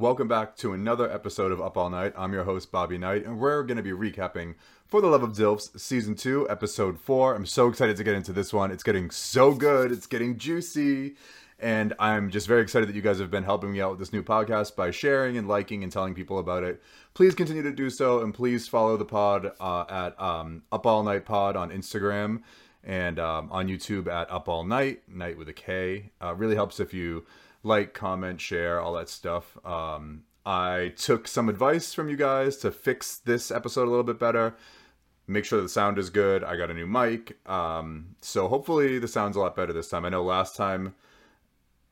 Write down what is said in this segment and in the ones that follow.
Welcome back to another episode of Up All Night. I'm your host, Bobby Knight, and we're going to be recapping For the Love of Dilfs Season 2, Episode 4. I'm so excited to get into this one. It's getting so good, it's getting juicy, and I'm just very excited that you guys have been helping me out with this new podcast by sharing and liking and telling people about it. Please continue to do so, and please follow the pod uh, at um, Up All Night Pod on Instagram and um, on YouTube at Up All Night, night with a K. Uh, really helps if you like, comment, share, all that stuff. Um, I took some advice from you guys to fix this episode a little bit better. Make sure the sound is good. I got a new mic. Um, so hopefully the sound's a lot better this time. I know last time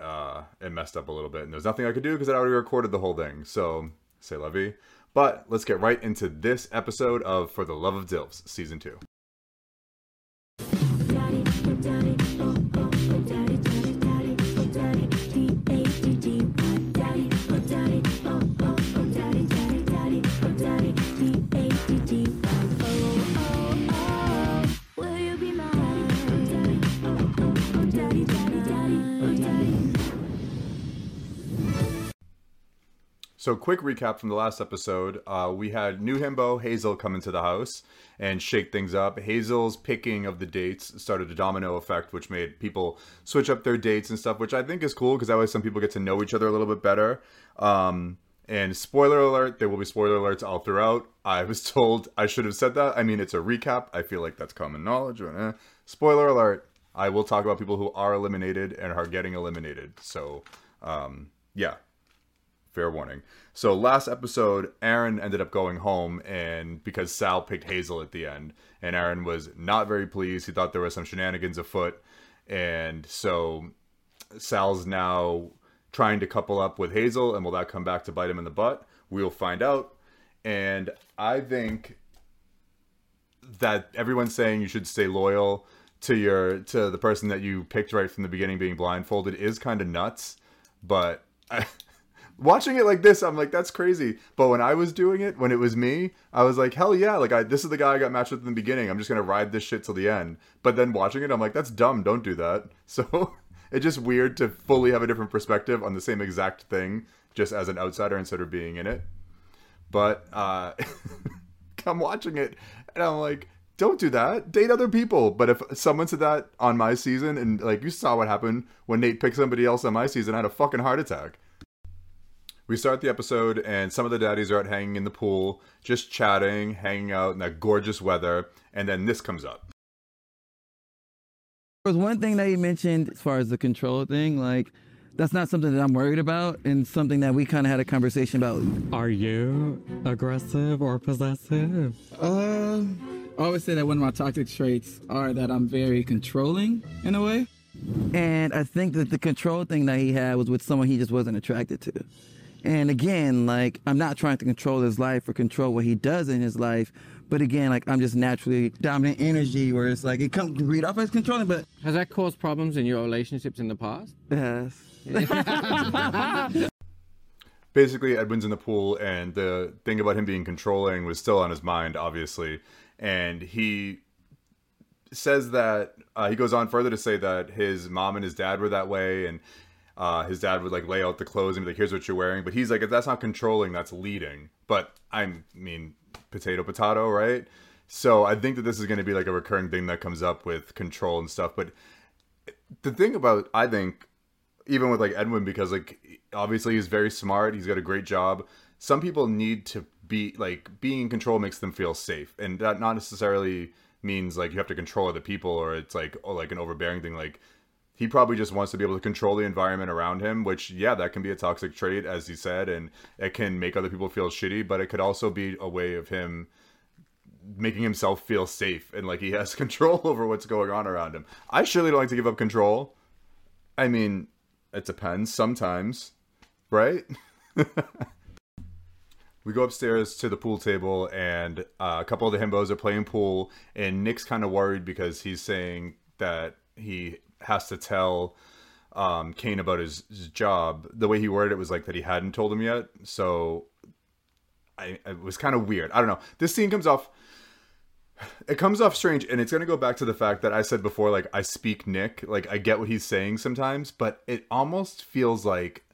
uh, it messed up a little bit and there's nothing I could do because I already recorded the whole thing. So say lovey. But let's get right into this episode of For the Love of Dilfs, Season 2. So, quick recap from the last episode. Uh, we had new himbo Hazel come into the house and shake things up. Hazel's picking of the dates started a domino effect, which made people switch up their dates and stuff, which I think is cool because that way some people get to know each other a little bit better. Um, and spoiler alert, there will be spoiler alerts all throughout. I was told I should have said that. I mean, it's a recap. I feel like that's common knowledge. Eh. Spoiler alert. I will talk about people who are eliminated and are getting eliminated. So, um, yeah, fair warning. So last episode, Aaron ended up going home, and because Sal picked Hazel at the end, and Aaron was not very pleased. He thought there was some shenanigans afoot, and so Sal's now trying to couple up with Hazel, and will that come back to bite him in the butt? We'll find out. And I think that everyone's saying you should stay loyal to your to the person that you picked right from the beginning being blindfolded is kind of nuts but I, watching it like this i'm like that's crazy but when i was doing it when it was me i was like hell yeah like I, this is the guy i got matched with in the beginning i'm just gonna ride this shit till the end but then watching it i'm like that's dumb don't do that so it's just weird to fully have a different perspective on the same exact thing just as an outsider instead of being in it but uh I'm watching it and I'm like, don't do that. Date other people. But if someone said that on my season, and like you saw what happened when Nate picked somebody else on my season, I had a fucking heart attack. We start the episode, and some of the daddies are out hanging in the pool, just chatting, hanging out in that gorgeous weather, and then this comes up. There was one thing that he mentioned as far as the control thing, like that's not something that I'm worried about, and something that we kind of had a conversation about. Are you aggressive or possessive? Uh, I always say that one of my toxic traits are that I'm very controlling in a way, and I think that the control thing that he had was with someone he just wasn't attracted to. And again, like I'm not trying to control his life or control what he does in his life, but again, like I'm just naturally dominant energy, where it's like it comes read off as controlling, but Has that caused problems in your relationships in the past? yes. basically Edwin's in the pool and the thing about him being controlling was still on his mind obviously and he says that uh, he goes on further to say that his mom and his dad were that way and uh, his dad would like lay out the clothes and be like here's what you're wearing but he's like if that's not controlling that's leading but i mean potato potato right so i think that this is going to be like a recurring thing that comes up with control and stuff but the thing about i think even with like Edwin because like obviously he's very smart, he's got a great job. Some people need to be like being in control makes them feel safe, and that not necessarily means like you have to control other people or it's like like an overbearing thing. Like he probably just wants to be able to control the environment around him, which yeah, that can be a toxic trait as he said, and it can make other people feel shitty, but it could also be a way of him making himself feel safe and like he has control over what's going on around him. I surely don't like to give up control. I mean, it depends sometimes, right? we go upstairs to the pool table, and uh, a couple of the himbos are playing pool, and Nick's kind of worried because he's saying that he has to tell um, Kane about his, his job. The way he worded it was like that he hadn't told him yet, so I, it was kind of weird. I don't know. This scene comes off it comes off strange and it's going to go back to the fact that i said before like i speak nick like i get what he's saying sometimes but it almost feels like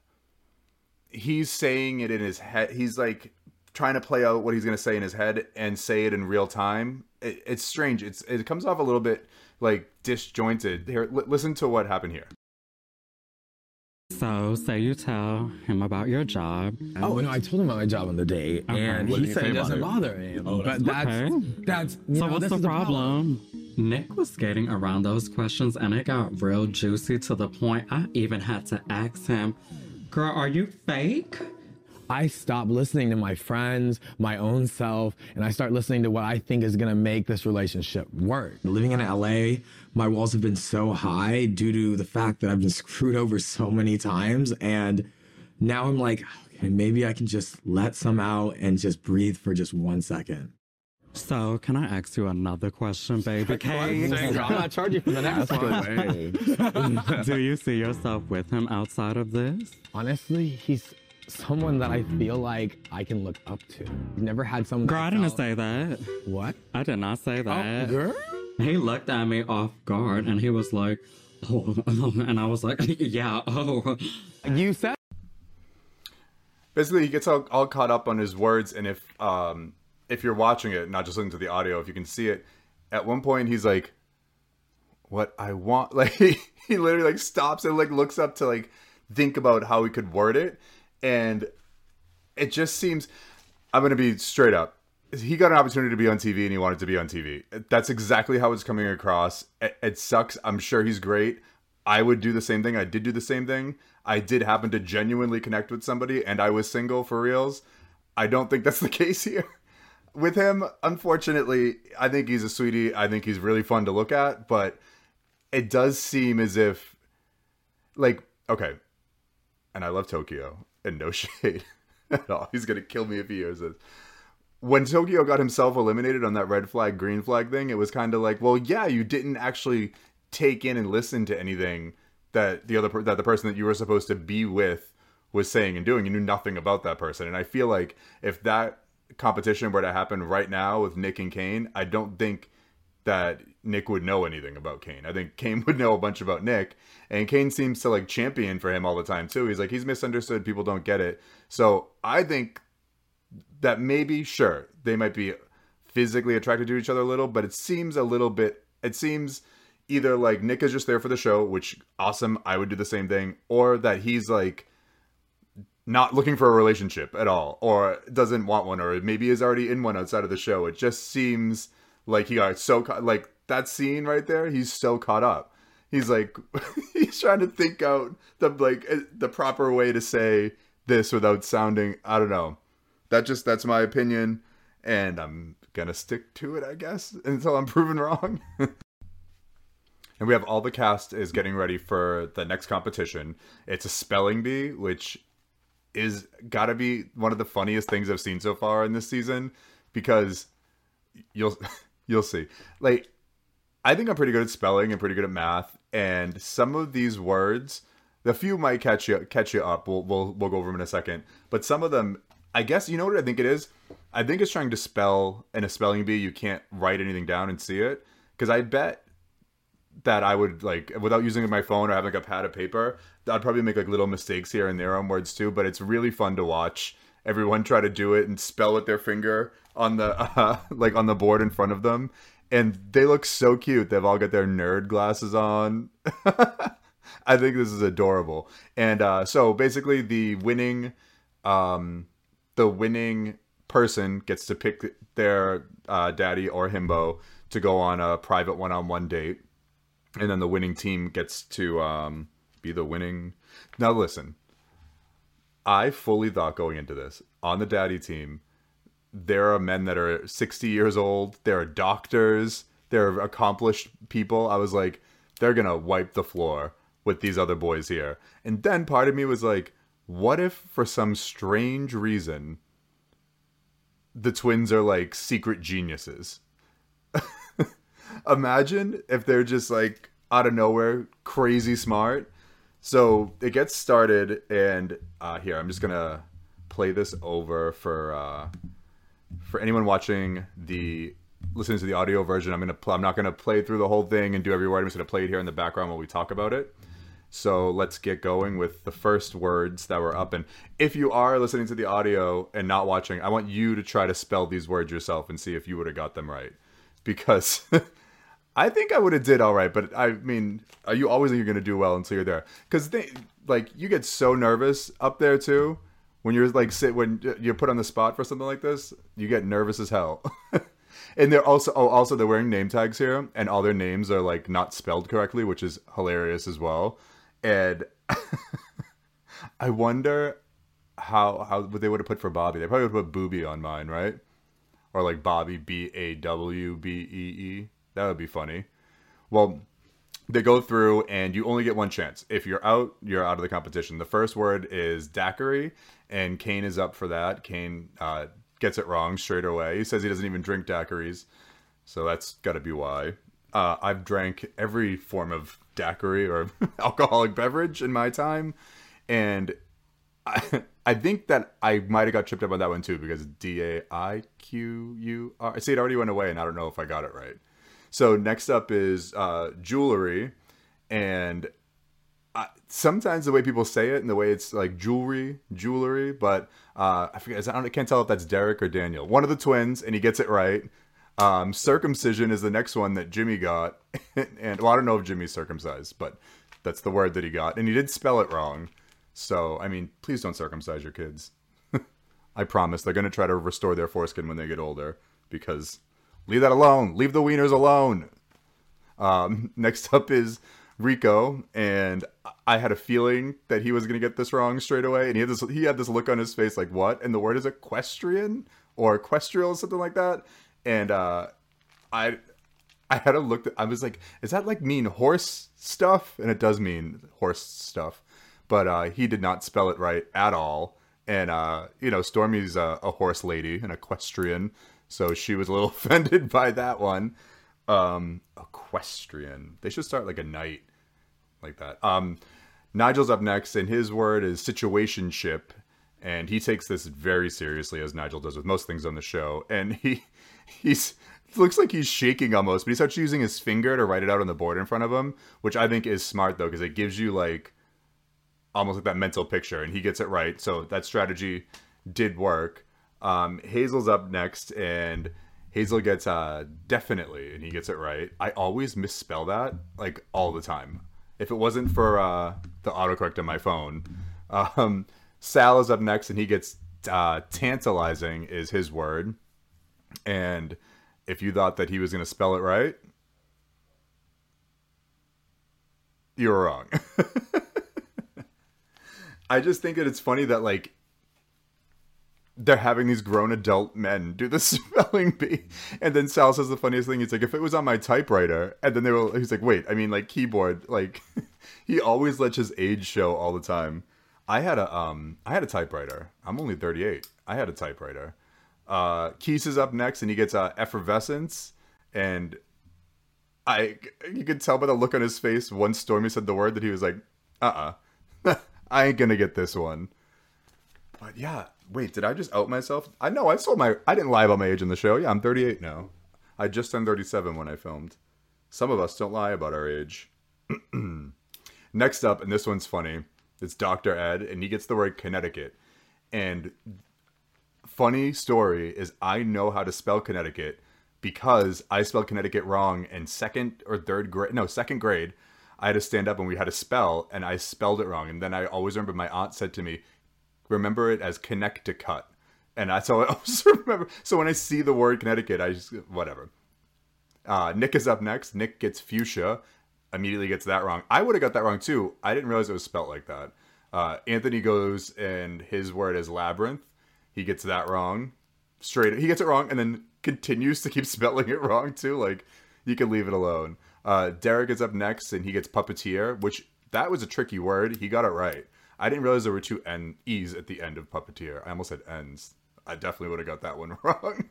he's saying it in his head. He's like trying to play out what he's going to say in his head and say it in real time. It, it's strange. It's it comes off a little bit like disjointed. Here, li- listen to what happened here. So, say you tell him about your job. Oh no, I told him about my job on the date, and What he he said it doesn't bother him. Oh, but that's okay. that's So, know, what's this the is the problem? Nick was skating around those questions and it got real juicy to the point I even had to ask him, Girl, are you fake? I stop listening to my friends, my own self, and I start listening to what I think is gonna make this relationship work. Living in LA, my walls have been so high due to the fact that I've been screwed over so many times. And now I'm like, okay, maybe I can just let some out and just breathe for just one second. So, can I ask you another question, baby? Kate? I'm not charging for the next one. Do you see yourself with him outside of this? Honestly, he's someone that I feel like I can look up to. I've never had someone. Girl, I that didn't felt- say that. what. I did not say that. girl. He looked at me off guard and he was like, oh, and I was like, yeah, oh. You said basically he gets all, all caught up on his words and if um if you're watching it not just listening to the audio if you can see it at one point he's like what i want like he, he literally like stops and like looks up to like think about how he could word it and it just seems i'm gonna be straight up he got an opportunity to be on tv and he wanted to be on tv that's exactly how it's coming across it, it sucks i'm sure he's great I would do the same thing. I did do the same thing. I did happen to genuinely connect with somebody and I was single for reals. I don't think that's the case here. With him, unfortunately, I think he's a sweetie. I think he's really fun to look at, but it does seem as if like okay. And I love Tokyo and no shade at all. He's to kill me if he hears this when Tokyo got himself eliminated on that red flag, green flag thing, it was kind of like, well, yeah, you didn't actually take in and listen to anything that the other per- that the person that you were supposed to be with was saying and doing. You knew nothing about that person, and I feel like if that competition were to happen right now with Nick and Kane, I don't think that Nick would know anything about Kane. I think Kane would know a bunch about Nick, and Kane seems to like champion for him all the time too. He's like he's misunderstood, people don't get it. So I think that maybe sure they might be physically attracted to each other a little, but it seems a little bit. It seems either like Nick is just there for the show, which awesome, I would do the same thing, or that he's like not looking for a relationship at all, or doesn't want one, or maybe is already in one outside of the show. It just seems like he got so caught, like that scene right there. He's so caught up. He's like he's trying to think out the like eh, the proper way to say this without sounding. I don't know. That just that's my opinion, and I'm gonna stick to it, I guess, until I'm proven wrong. and we have all the cast is getting ready for the next competition. It's a spelling bee, which is gotta be one of the funniest things I've seen so far in this season because you'll you'll see. Like I think I'm pretty good at spelling and pretty good at math, and some of these words, the few might catch you catch you up. We'll we'll we'll go over them in a second, but some of them, I guess you know what I think it is. I think it's trying to spell in a spelling bee. You can't write anything down and see it because I bet that I would like without using my phone or having like a pad of paper, I'd probably make like little mistakes here and there on words too. But it's really fun to watch everyone try to do it and spell with their finger on the uh, like on the board in front of them, and they look so cute. They've all got their nerd glasses on. I think this is adorable. And uh, so basically, the winning, um, the winning person gets to pick their uh, daddy or himbo to go on a private one-on-one date and then the winning team gets to um, be the winning. Now, listen, I fully thought going into this on the daddy team, there are men that are 60 years old, there are doctors, there are accomplished people. I was like, they're going to wipe the floor with these other boys here. And then part of me was like, what if for some strange reason the twins are like secret geniuses? imagine if they're just like out of nowhere crazy smart so it gets started and uh here i'm just gonna play this over for uh for anyone watching the listening to the audio version i'm gonna pl- i'm not gonna play through the whole thing and do every word i'm just gonna play it here in the background while we talk about it So let's get going with the first words that were up. And if you are listening to the audio and not watching, I want you to try to spell these words yourself and see if you would have got them right. Because I think I would have did all right, but I mean, are you always think you're gonna do well until you're there? Because like you get so nervous up there too when you're like sit when you're put on the spot for something like this. You get nervous as hell. and they're also oh also they're wearing name tags here, and all their names are like not spelled correctly, which is hilarious as well. And I wonder how how what they would have put for Bobby. They probably would have put Booby on mine, right? Or like Bobby B A W B E E. That would be funny. Well, they go through and you only get one chance. If you're out, you're out of the competition. The first word is daiquiri, and Kane is up for that. Kane uh, gets it wrong straight away. He says he doesn't even drink daiquiris, so that's got to be why. Uh, I've drank every form of daiquiri or alcoholic beverage in my time, and I, I think that I might have got tripped up on that one too because D A I Q U R. See it already went away, and I don't know if I got it right. So next up is uh, jewelry, and sometimes the way people say it and the way it's like jewelry, jewelry, but uh, I forget. I, don't, I can't tell if that's Derek or Daniel. One of the twins, and he gets it right. Um, circumcision is the next one that Jimmy got, and well, I don't know if Jimmy's circumcised, but that's the word that he got, and he did spell it wrong. So I mean, please don't circumcise your kids. I promise they're gonna try to restore their foreskin when they get older because leave that alone. Leave the wieners alone. Um, next up is Rico, and I had a feeling that he was gonna get this wrong straight away, and he had this he had this look on his face like what? And the word is equestrian or equestrial, or something like that. And uh, I I had a look. That, I was like, is that like mean horse stuff? And it does mean horse stuff, but uh, he did not spell it right at all. And uh, you know, Stormy's a, a horse lady, an equestrian, so she was a little offended by that one. Um, equestrian. They should start like a knight like that. Um, Nigel's up next, and his word is situationship, and he takes this very seriously, as Nigel does with most things on the show. And he he's looks like he's shaking almost, but he starts using his finger to write it out on the board in front of him, which I think is smart though, because it gives you like almost like that mental picture, and he gets it right. So that strategy did work. Um, Hazel's up next, and Hazel gets uh definitely, and he gets it right. I always misspell that like all the time. If it wasn't for uh, the autocorrect on my phone, um, Sal is up next, and he gets uh, tantalizing is his word. And if you thought that he was going to spell it right, you were wrong. I just think that it's funny that like they're having these grown adult men do the spelling bee, and then Sal says the funniest thing. He's like, "If it was on my typewriter," and then they were, he's like, "Wait, I mean like keyboard." Like he always lets his age show all the time. I had a um, I had a typewriter. I'm only 38. I had a typewriter. Uh, Keith is up next, and he gets uh, effervescence, and I you could tell by the look on his face once Stormy said the word that he was like, "Uh, uh I ain't gonna get this one." But yeah, wait, did I just out myself? I know I sold my I didn't lie about my age in the show. Yeah, I'm 38 now. I just turned 37 when I filmed. Some of us don't lie about our age. Next up, and this one's funny. It's Dr. Ed, and he gets the word Connecticut. And funny story is I know how to spell Connecticut because I spelled Connecticut wrong in second or third grade. No, second grade. I had to stand up and we had to spell, and I spelled it wrong. And then I always remember my aunt said to me, "Remember it as Connecticut," and I, so I always remember. So when I see the word Connecticut, I just whatever. Uh, Nick is up next. Nick gets fuchsia, immediately gets that wrong. I would have got that wrong too. I didn't realize it was spelt like that. Uh, Anthony goes and his word is labyrinth. He gets that wrong. Straight, he gets it wrong and then continues to keep spelling it wrong too. Like you can leave it alone. Uh, Derek is up next and he gets puppeteer, which that was a tricky word. He got it right. I didn't realize there were two N E's at the end of puppeteer. I almost said N's. I definitely would have got that one wrong.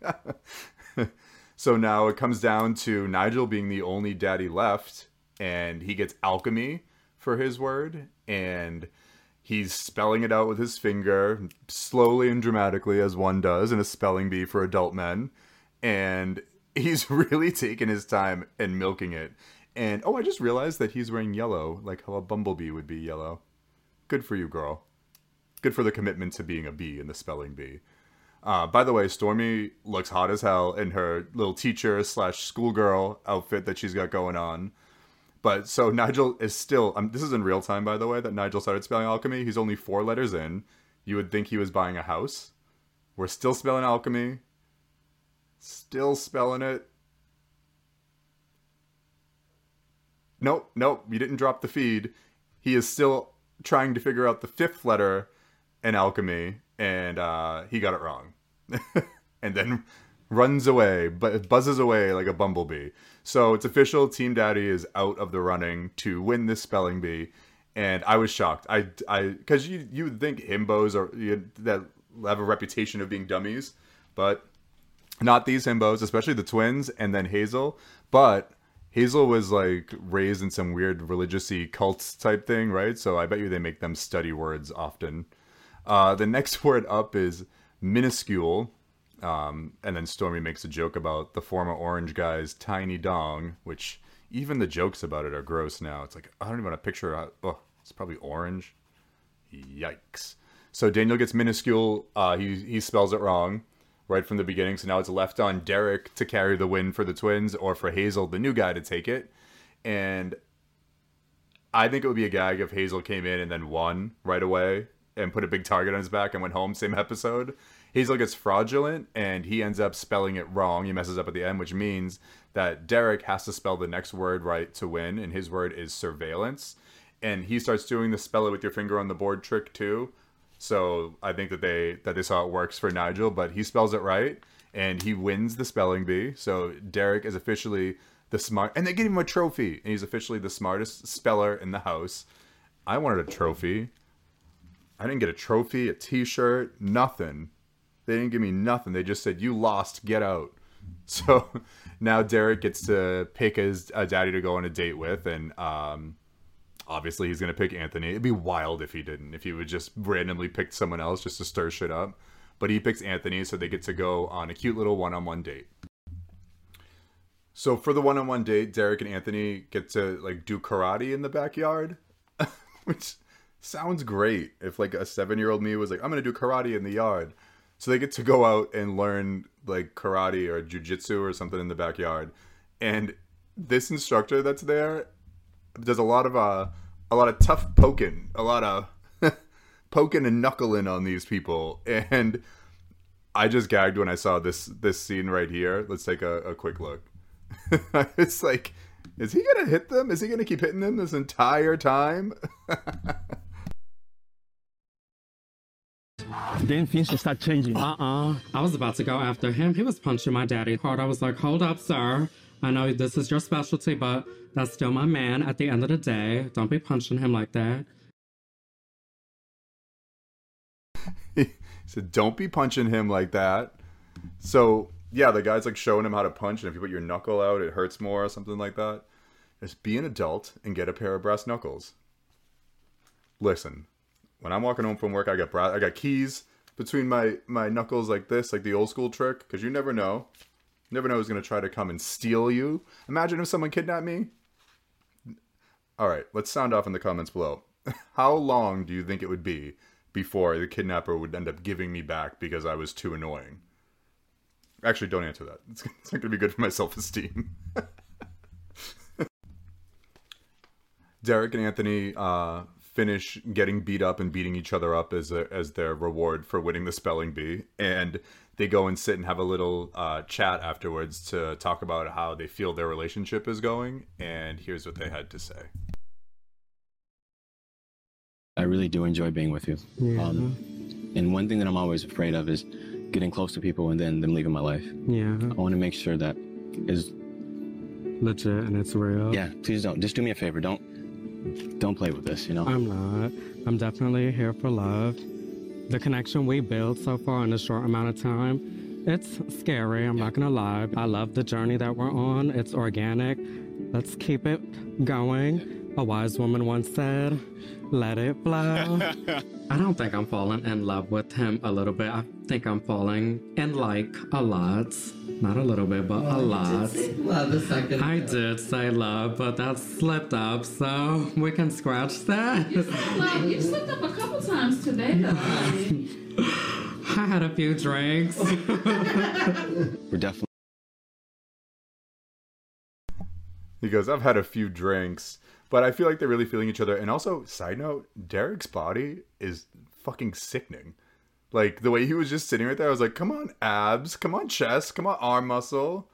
so now it comes down to Nigel being the only daddy left, and he gets alchemy for his word, and he's spelling it out with his finger, slowly and dramatically, as one does in a spelling bee for adult men. And he's really taking his time and milking it. And oh, I just realized that he's wearing yellow, like how a bumblebee would be yellow. Good for you, girl. Good for the commitment to being a bee in the spelling bee. Uh, by the way, Stormy looks hot as hell in her little teacher slash schoolgirl outfit that she's got going on. But so Nigel is still. Um, this is in real time, by the way, that Nigel started spelling alchemy. He's only four letters in. You would think he was buying a house. We're still spelling alchemy. Still spelling it. Nope, nope, you didn't drop the feed. He is still trying to figure out the fifth letter in alchemy, and uh, he got it wrong. and then runs away, but buzzes away like a bumblebee. So it's official. Team Daddy is out of the running to win this spelling bee, and I was shocked. I, I, because you you would think himbos are you, that have a reputation of being dummies, but not these himbos, especially the twins and then Hazel. But Hazel was like raised in some weird religious-y cult type thing, right? So I bet you they make them study words often. Uh, the next word up is minuscule. Um, and then Stormy makes a joke about the former orange guy's tiny dong, which even the jokes about it are gross now. It's like, I don't even want to picture, oh, it's probably orange. Yikes. So Daniel gets minuscule. Uh, he, he spells it wrong right from the beginning. So now it's left on Derek to carry the win for the twins or for Hazel, the new guy, to take it. And I think it would be a gag if Hazel came in and then won right away and put a big target on his back and went home same episode. Hazel gets fraudulent and he ends up spelling it wrong. He messes up at the end, which means that Derek has to spell the next word right to win, and his word is surveillance. And he starts doing the spell it with your finger on the board trick too. So I think that they that they saw it works for Nigel, but he spells it right and he wins the spelling bee. So Derek is officially the smart, and they give him a trophy, and he's officially the smartest speller in the house. I wanted a trophy. I didn't get a trophy, a T-shirt, nothing. They didn't give me nothing. They just said you lost, get out. So now Derek gets to pick his uh, daddy to go on a date with, and um, obviously he's gonna pick Anthony. It'd be wild if he didn't. If he would just randomly pick someone else just to stir shit up. But he picks Anthony, so they get to go on a cute little one-on-one date. So for the one-on-one date, Derek and Anthony get to like do karate in the backyard, which sounds great. If like a seven-year-old me was like, "I'm gonna do karate in the yard," so they get to go out and learn like karate or jujitsu or something in the backyard, and this instructor that's there does a lot of uh a lot of tough poking, a lot of poking and knuckling on these people, and I just gagged when I saw this this scene right here. Let's take a, a quick look. it's like, is he gonna hit them? Is he gonna keep hitting them this entire time? Then things should start changing. Uh-uh. I was about to go after him. He was punching my daddy hard. I was like, hold up, sir. I know this is your specialty, but that's still my man at the end of the day. Don't be punching him like that. he said, "Don't be punching him like that." So yeah, the guy's like showing him how to punch, and if you put your knuckle out, it hurts more or something like that. Just be an adult and get a pair of brass knuckles. Listen, when I'm walking home from work, I got bra- I got keys between my my knuckles like this, like the old school trick, because you never know. Never know who's gonna try to come and steal you. Imagine if someone kidnapped me. All right, let's sound off in the comments below. How long do you think it would be before the kidnapper would end up giving me back because I was too annoying? Actually, don't answer that. It's, it's not going to be good for my self esteem. Derek and Anthony uh, finish getting beat up and beating each other up as a, as their reward for winning the spelling bee, and they go and sit and have a little uh, chat afterwards to talk about how they feel their relationship is going. And here's what they had to say. I really do enjoy being with you. Um, and one thing that I'm always afraid of is getting close to people and then them leaving my life. Yeah, I want to make sure that is legit and it's real. yeah. Please don't just do me a favor. Don't don't play with this. You know. I'm not. I'm definitely here for love. The connection we built so far in a short amount of time, it's scary. I'm not gonna lie. I love the journey that we're on. It's organic. Let's keep it going. A wise woman once said, let it flow. I don't think I'm falling in love with him a little bit. I think I'm falling in like a lot. Not a little bit, but a lot. Did Love a second. I did say love, but that slipped up, so we can scratch that. Like, you slipped up a couple times today, though. I had a few drinks. We're definitely He goes, I've had a few drinks, but I feel like they're really feeling each other. And also, side note, Derek's body is fucking sickening. Like the way he was just sitting right there, I was like, come on, abs, come on, chest, come on, arm muscle.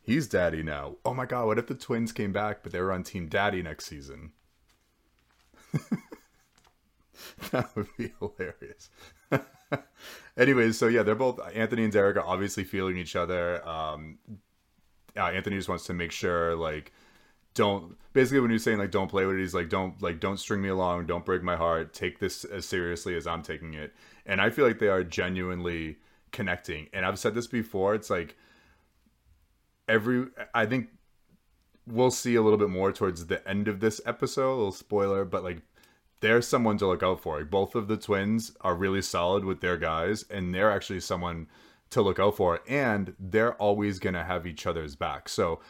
He's daddy now. Oh my god, what if the twins came back, but they were on Team Daddy next season? that would be hilarious. Anyways, so yeah, they're both Anthony and Derek are obviously feeling each other. Um, uh, Anthony just wants to make sure like don't basically when he's saying like don't play with it he's like don't like don't string me along don't break my heart take this as seriously as i'm taking it. And i feel like they are genuinely connecting. And i've said this before it's like every i think we'll see a little bit more towards the end of this episode a little spoiler but like there's someone to look out for. Like both of the twins are really solid with their guys and they're actually someone to look out for and they're always going to have each other's back. So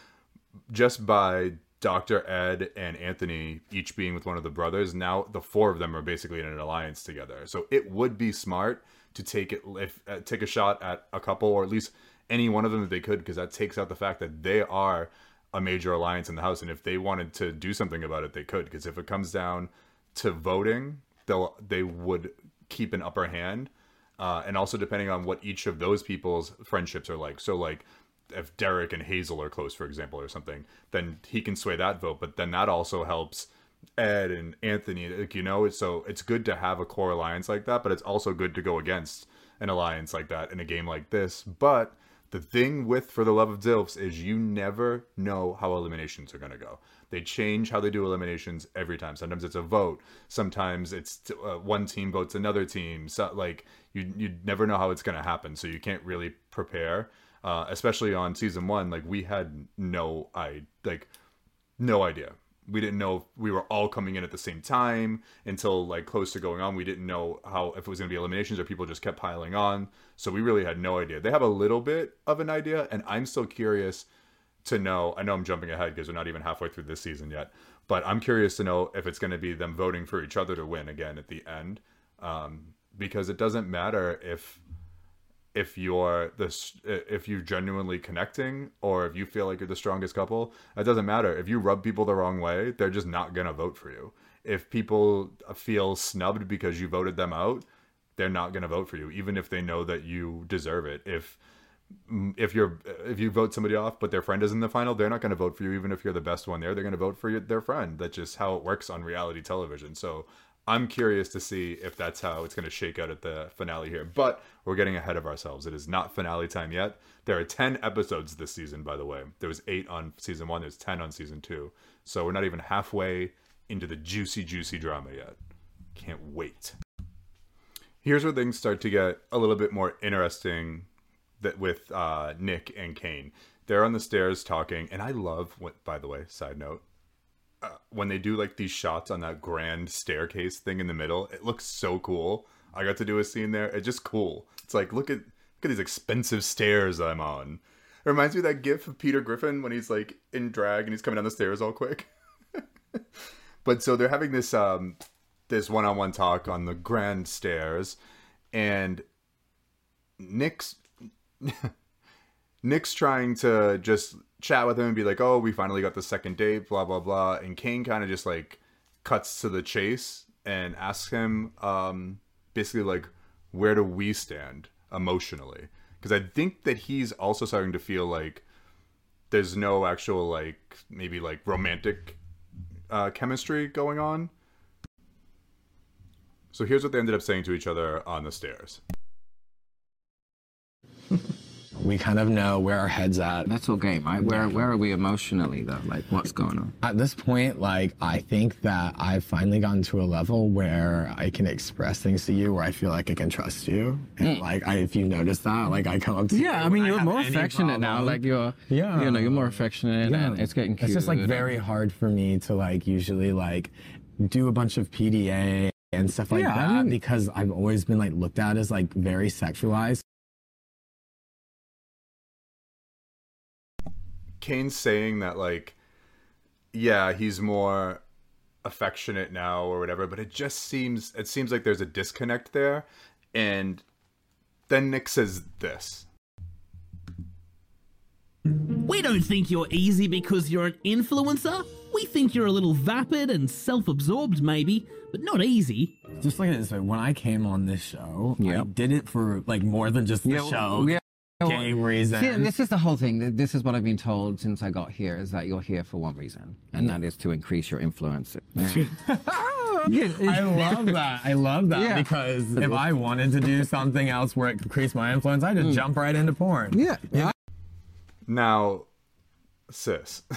just by Dr. Ed and Anthony each being with one of the brothers, now the four of them are basically in an alliance together. So it would be smart to take it if uh, take a shot at a couple or at least any one of them if they could because that takes out the fact that they are a major alliance in the house and if they wanted to do something about it they could because if it comes down to voting they'll they would keep an upper hand uh, and also depending on what each of those people's friendships are like so like if Derek and Hazel are close, for example, or something, then he can sway that vote. But then that also helps Ed and Anthony. Like you know, so it's good to have a core alliance like that, but it's also good to go against an alliance like that in a game like this. But the thing with For the Love of Dilfs is you never know how eliminations are going to go. They change how they do eliminations every time. Sometimes it's a vote. Sometimes it's uh, one team votes another team. So like you you never know how it's going to happen. So you can't really prepare uh, especially on season one, like we had no I like no idea. We didn't know we were all coming in at the same time until like close to going on. We didn't know how if it was going to be eliminations or people just kept piling on. So we really had no idea. They have a little bit of an idea, and I'm still curious to know. I know I'm jumping ahead because we're not even halfway through this season yet, but I'm curious to know if it's going to be them voting for each other to win again at the end, um, because it doesn't matter if if you're this if you're genuinely connecting or if you feel like you're the strongest couple it doesn't matter. If you rub people the wrong way they're just not going to vote for you. If people feel snubbed because you voted them out they're not going to vote for you even if they know that you deserve it. If if you're if you vote somebody off but their friend is in the final they're not going to vote for you even if you're the best one there they're going to vote for you, their friend. That's just how it works on reality television. So I'm curious to see if that's how it's going to shake out at the finale here. But we're getting ahead of ourselves. It is not finale time yet. There are 10 episodes this season, by the way. There was 8 on season 1, there's 10 on season 2. So we're not even halfway into the juicy juicy drama yet. Can't wait. Here's where things start to get a little bit more interesting that with uh, Nick and Kane. They're on the stairs talking, and I love what by the way, side note, uh, when they do like these shots on that grand staircase thing in the middle, it looks so cool. I got to do a scene there. It's just cool. It's like look at look at these expensive stairs I'm on. It reminds me of that gif of Peter Griffin when he's like in drag and he's coming down the stairs all quick. but so they're having this um this one-on-one talk on the grand stairs and Nick's Nick's trying to just chat with him and be like, "Oh, we finally got the second date," blah blah blah. And Kane kind of just like cuts to the chase and asks him, um, basically like, "Where do we stand emotionally?" Because I think that he's also starting to feel like there's no actual like maybe like romantic uh, chemistry going on. So here's what they ended up saying to each other on the stairs. We kind of know where our head's at. That's all game, right? Where where are we emotionally though? Like what's going on? At this point, like I think that I've finally gotten to a level where I can express things to you, where I feel like I can trust you. And mm. like, I, if you notice that, like I come up to you. Yeah, I mean you're have more affectionate now. Like you're Yeah. you know, you're more affectionate and it's getting cute. It's just like very hard for me to like usually like do a bunch of PDA and stuff like Yeah, I that mean- because I've always been like looked at as like very sexualized. Kane's saying that like yeah, he's more affectionate now or whatever, but it just seems it seems like there's a disconnect there. And then Nick says this. We don't think you're easy because you're an influencer. We think you're a little vapid and self absorbed, maybe, but not easy. Just look at it this way: when I came on this show, I did it for like more than just the Yeah, show. yeah. Game reasons. See, this is the whole thing. This is what I've been told since I got here: is that you're here for one reason, and that is to increase your influence. I love that. I love that Yeah. because if I wanted to do something else where it could increase my influence, I'd just jump right into porn. yeah, yeah. Now, sis.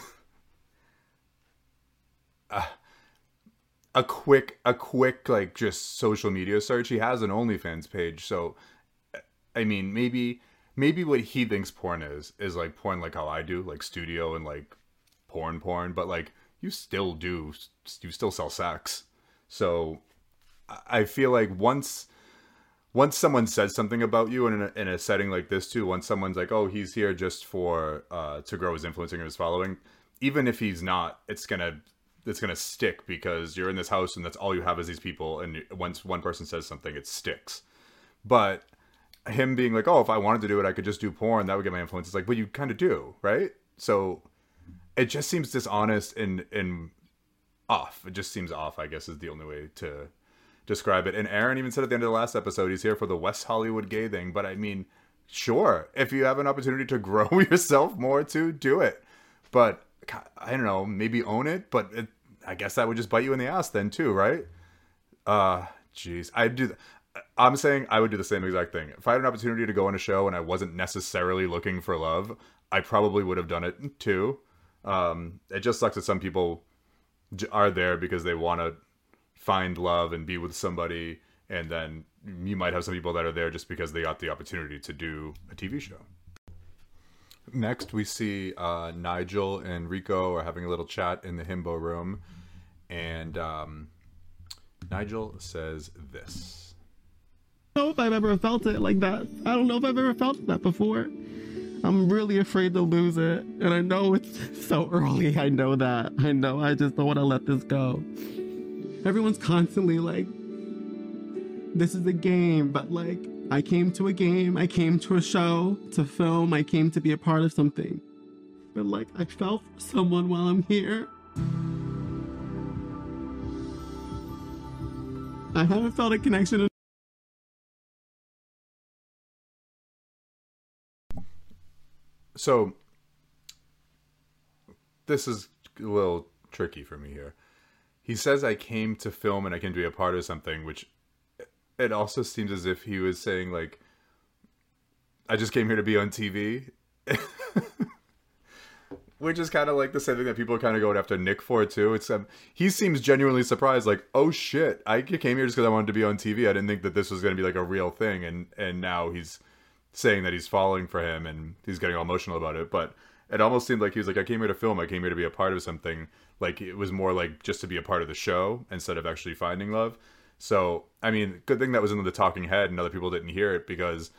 Uh, a quick a quick like just social media search. He has an OnlyFans page, so I mean maybe maybe what he thinks porn is is like porn like how I do, like studio and like porn porn, but like you still do you still sell sex. So I- feel like once once someone says something about you in a, in a setting like this too, once someone's like, "Oh, he's here just for uh, to grow his influencing and his following," even if he's not, it's gonna it's gonna stick because you're in this house and that's all you have is these people, and once one person says something, it sticks. But him being like, "Oh, if I wanted to do it, I could just do porn. That would get my influence." It's like, but you kind of do, right? So it just seems dishonest and and off. It just seems off. I guess is the only way to describe it. And Aaron even said at the end of the last episode, he's here for the West Hollywood gay thing. But I mean, sure, if you have an opportunity to grow yourself more, to do it. But I don't know, maybe own it. But it, I guess that would just bite you in the ass then too, right? Uh, jeez, I do. I'm saying I would do the same exact thing. If I had an opportunity to go on a show and I wasn't necessarily looking for love, I probably would have done it too. Um, it just sucks that some people are there because they want to find love and be with somebody, and then you might have some people that are there just because they got the opportunity to do a TV show. Next, we see uh, Nigel and Rico are having a little chat in the himbo room, and um, Nigel says this. Know if I've ever felt it like that. I don't know if I've ever felt that before. I'm really afraid to lose it. And I know it's so early. I know that. I know. I just don't want to let this go. Everyone's constantly like, this is a game, but like, I came to a game, I came to a show to film, I came to be a part of something. But like, I felt someone while I'm here. I haven't felt a connection So, this is a little tricky for me here. He says I came to film and I can be a part of something, which it also seems as if he was saying like, I just came here to be on TV. Which is kind of like the same thing that people are kind of going after Nick for too. It's um, he seems genuinely surprised, like, "Oh shit, I came here just because I wanted to be on TV. I didn't think that this was going to be like a real thing." And and now he's saying that he's falling for him and he's getting all emotional about it. But it almost seemed like he was like, "I came here to film. I came here to be a part of something." Like it was more like just to be a part of the show instead of actually finding love. So I mean, good thing that was in the talking head and other people didn't hear it because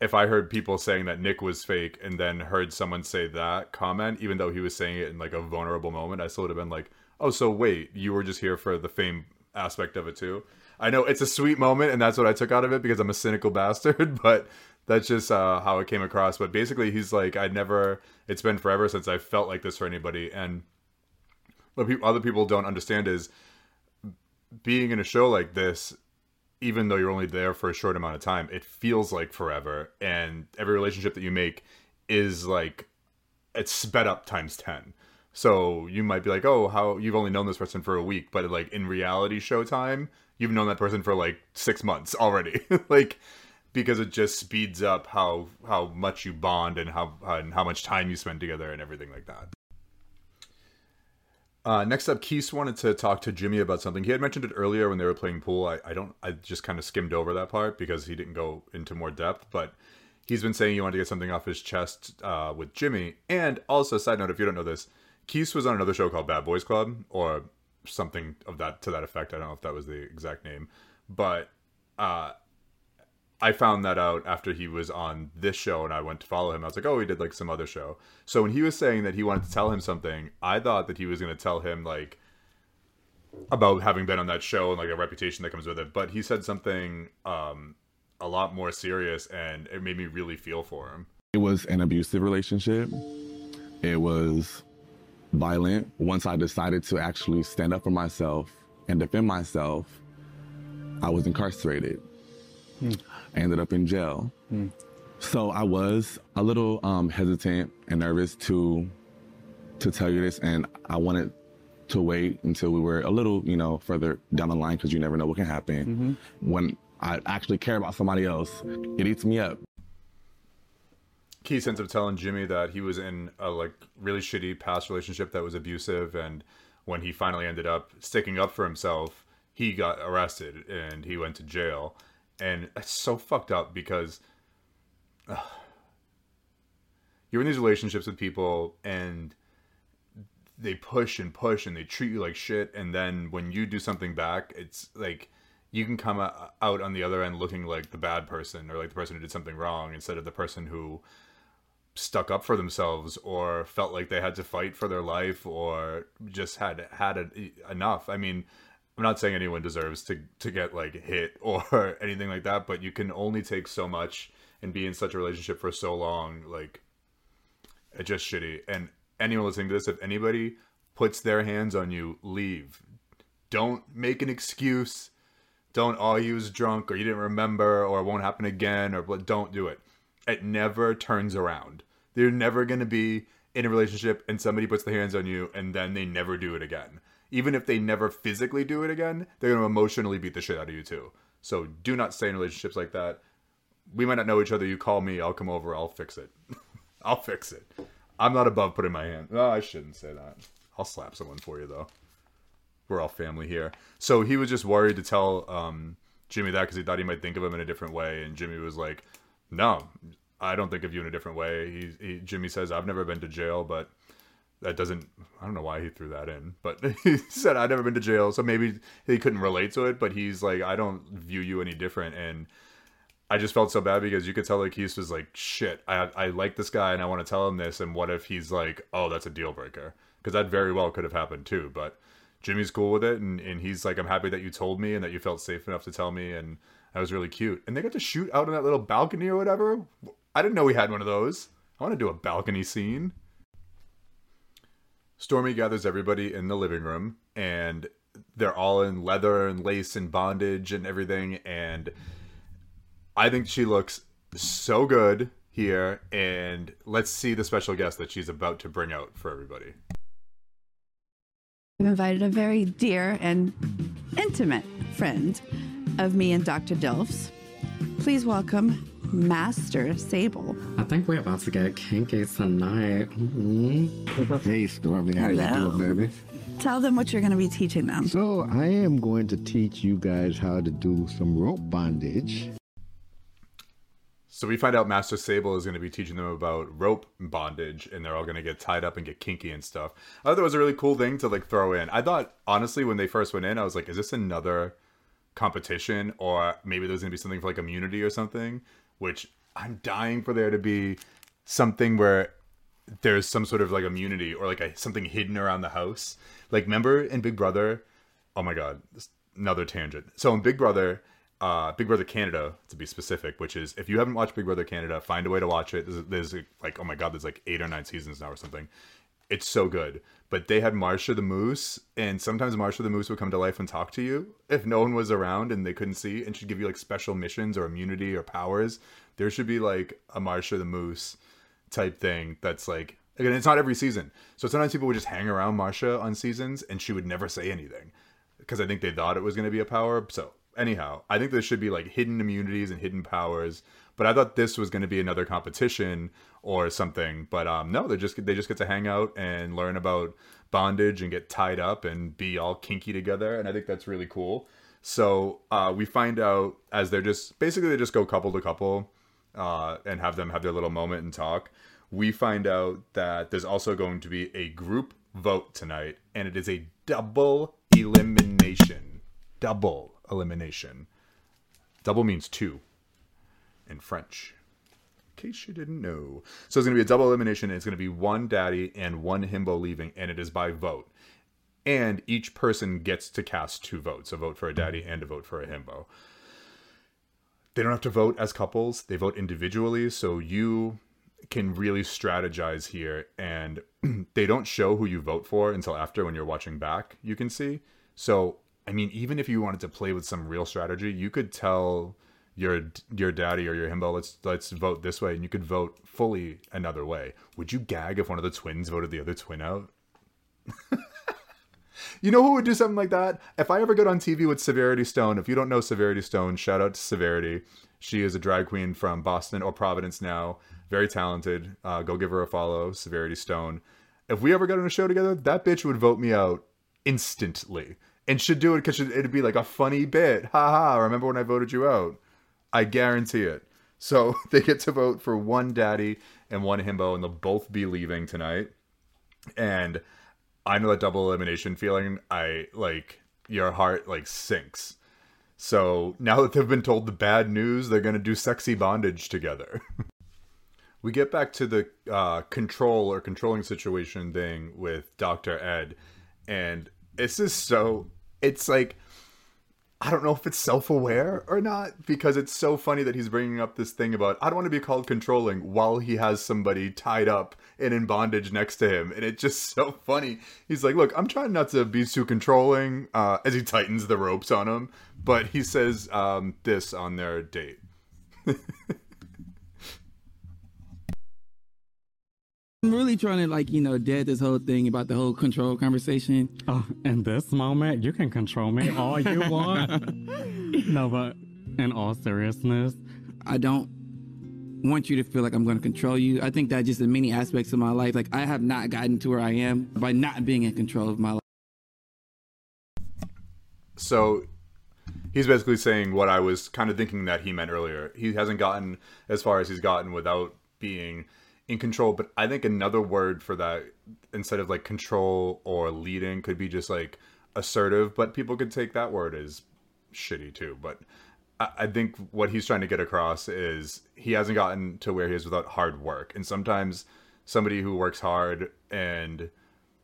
if I heard people saying that Nick was fake and then heard someone say that comment, even though he was saying it in like a vulnerable moment, I still would have been like, oh, so wait, you were just here for the fame aspect of it too. I know it's a sweet moment and that's what I took out of it because I'm a cynical bastard, but that's just uh, how it came across. But basically, he's like, I never, it's been forever since I felt like this for anybody. And what other people don't understand is being in a show like this even though you're only there for a short amount of time, it feels like forever. And every relationship that you make is like it's sped up times 10. So you might be like, oh, how you've only known this person for a week, but like in reality show time, you've known that person for like six months already. like because it just speeds up how how much you bond and how and how much time you spend together and everything like that. Uh, next up, Keith wanted to talk to Jimmy about something. He had mentioned it earlier when they were playing pool. I, I don't. I just kind of skimmed over that part because he didn't go into more depth. But he's been saying he wanted to get something off his chest uh, with Jimmy. And also, side note, if you don't know this, Keith was on another show called Bad Boys Club or something of that to that effect. I don't know if that was the exact name, but uh, I found that out after he was on this show and I went to follow him. I was like, oh, he did like some other show. So when he was saying that he wanted to tell him something, I thought that he was going to tell him like about having been on that show and like a reputation that comes with it. But he said something um, a lot more serious and it made me really feel for him. It was an abusive relationship. It was violent. Once I decided to actually stand up for myself and defend myself, I was incarcerated. I ended up in jail. So I was a little um, hesitant and nervous to to tell you this, and I wanted to wait until we were a little, you know, further down the line because you never know what can happen. When I actually care about somebody else, it eats me up. Keith ends up telling Jimmy that he was in a like really shitty past relationship that was abusive, and when he finally ended up sticking up for himself, he got arrested and he went to jail, and it's so fucked up because ugh, you're in these relationships with people and they push and push and they treat you like shit, and then when you do something back, it's like you can come out on the other end looking like the bad person or like the person who did something wrong instead of the person who stuck up for themselves or felt like they had to fight for their life or just had had it enough. I mean, I'm not saying anyone deserves to to get like hit or anything like that, but you can only take so much and be in such a relationship for so long. Like, it's just shitty. And anyone listening to this, if anybody puts their hands on you, leave. Don't make an excuse. Don't oh you was drunk or you didn't remember or it won't happen again or but don't do it. It never turns around. They're never gonna be in a relationship and somebody puts their hands on you and then they never do it again. Even if they never physically do it again, they're gonna emotionally beat the shit out of you too. So do not stay in relationships like that. We might not know each other. You call me, I'll come over, I'll fix it. I'll fix it. I'm not above putting my hand. No, I shouldn't say that. I'll slap someone for you though. We're all family here. So he was just worried to tell um, Jimmy that because he thought he might think of him in a different way, and Jimmy was like, "No, I don't think of you in a different way." He, he Jimmy says, "I've never been to jail, but that doesn't. I don't know why he threw that in, but he said I've never been to jail, so maybe he couldn't relate to it. But he's like, I don't view you any different, and I just felt so bad because you could tell like Keith was like, shit, I I like this guy and I want to tell him this, and what if he's like, oh, that's a deal breaker? Because that very well could have happened too. But Jimmy's cool with it, and, and he's like, I'm happy that you told me and that you felt safe enough to tell me, and that was really cute. And they got to shoot out on that little balcony or whatever. I didn't know we had one of those. I want to do a balcony scene. Stormy gathers everybody in the living room, and they're all in leather and lace and bondage and everything. And I think she looks so good here. And let's see the special guest that she's about to bring out for everybody. I've invited a very dear and intimate friend of me and Dr. Dilfs. Please welcome Master Sable. I think we're about to get kinky tonight. Mhm. Hey, Stormy, how you doing, baby? Tell them what you're going to be teaching them. So I am going to teach you guys how to do some rope bondage. So we find out Master Sable is going to be teaching them about rope bondage, and they're all going to get tied up and get kinky and stuff. I thought that was a really cool thing to like throw in. I thought honestly when they first went in, I was like, is this another competition, or maybe there's going to be something for like immunity or something? Which I'm dying for there to be something where there's some sort of like immunity or like a, something hidden around the house. Like remember in Big Brother? Oh my god, another tangent. So in Big Brother, uh, Big Brother Canada to be specific, which is if you haven't watched Big Brother Canada, find a way to watch it. There's, there's like oh my god, there's like eight or nine seasons now or something. It's so good. But they had Marsha the Moose, and sometimes Marsha the Moose would come to life and talk to you if no one was around and they couldn't see, and she'd give you like special missions or immunity or powers. There should be like a Marsha the Moose type thing that's like again, it's not every season. So sometimes people would just hang around Marsha on seasons, and she would never say anything because I think they thought it was going to be a power. So anyhow, I think there should be like hidden immunities and hidden powers. But I thought this was going to be another competition or something. But um, no, they just they just get to hang out and learn about bondage and get tied up and be all kinky together. And I think that's really cool. So uh, we find out as they're just basically they just go couple to couple uh, and have them have their little moment and talk. We find out that there's also going to be a group vote tonight, and it is a double elimination. Double elimination. Double means two in French. In case you didn't know. So it's going to be a double elimination, it's going to be one daddy and one himbo leaving, and it is by vote. And each person gets to cast two votes a vote for a daddy and a vote for a himbo. They don't have to vote as couples, they vote individually. So you can really strategize here and they don't show who you vote for until after when you're watching back you can see so i mean even if you wanted to play with some real strategy you could tell your your daddy or your himbo let's let's vote this way and you could vote fully another way would you gag if one of the twins voted the other twin out you know who would do something like that? If I ever get on TV with Severity Stone, if you don't know Severity Stone, shout out to Severity. She is a drag queen from Boston or Providence now. Very talented. Uh, go give her a follow, Severity Stone. If we ever got on a show together, that bitch would vote me out instantly. And should do it because it'd be like a funny bit. Ha ha, remember when I voted you out? I guarantee it. So they get to vote for one daddy and one himbo, and they'll both be leaving tonight. And I know that double elimination feeling. I like your heart like sinks. So now that they've been told the bad news, they're gonna do sexy bondage together. we get back to the uh, control or controlling situation thing with Doctor Ed, and it's just so. It's like I don't know if it's self aware or not because it's so funny that he's bringing up this thing about I don't want to be called controlling while he has somebody tied up and in bondage next to him. And it's just so funny. He's like, Look, I'm trying not to be too controlling uh, as he tightens the ropes on him. But he says um, this on their date. I'm really trying to like you know dead this whole thing about the whole control conversation. Oh, in this moment, you can control me all you want. no, but in all seriousness, I don't want you to feel like I'm going to control you. I think that just in many aspects of my life, like I have not gotten to where I am by not being in control of my life. So he's basically saying what I was kind of thinking that he meant earlier. He hasn't gotten as far as he's gotten without being in control, but I think another word for that instead of like control or leading could be just like assertive, but people could take that word as shitty too. But I, think what he's trying to get across is he hasn't gotten to where he is without hard work. And sometimes somebody who works hard and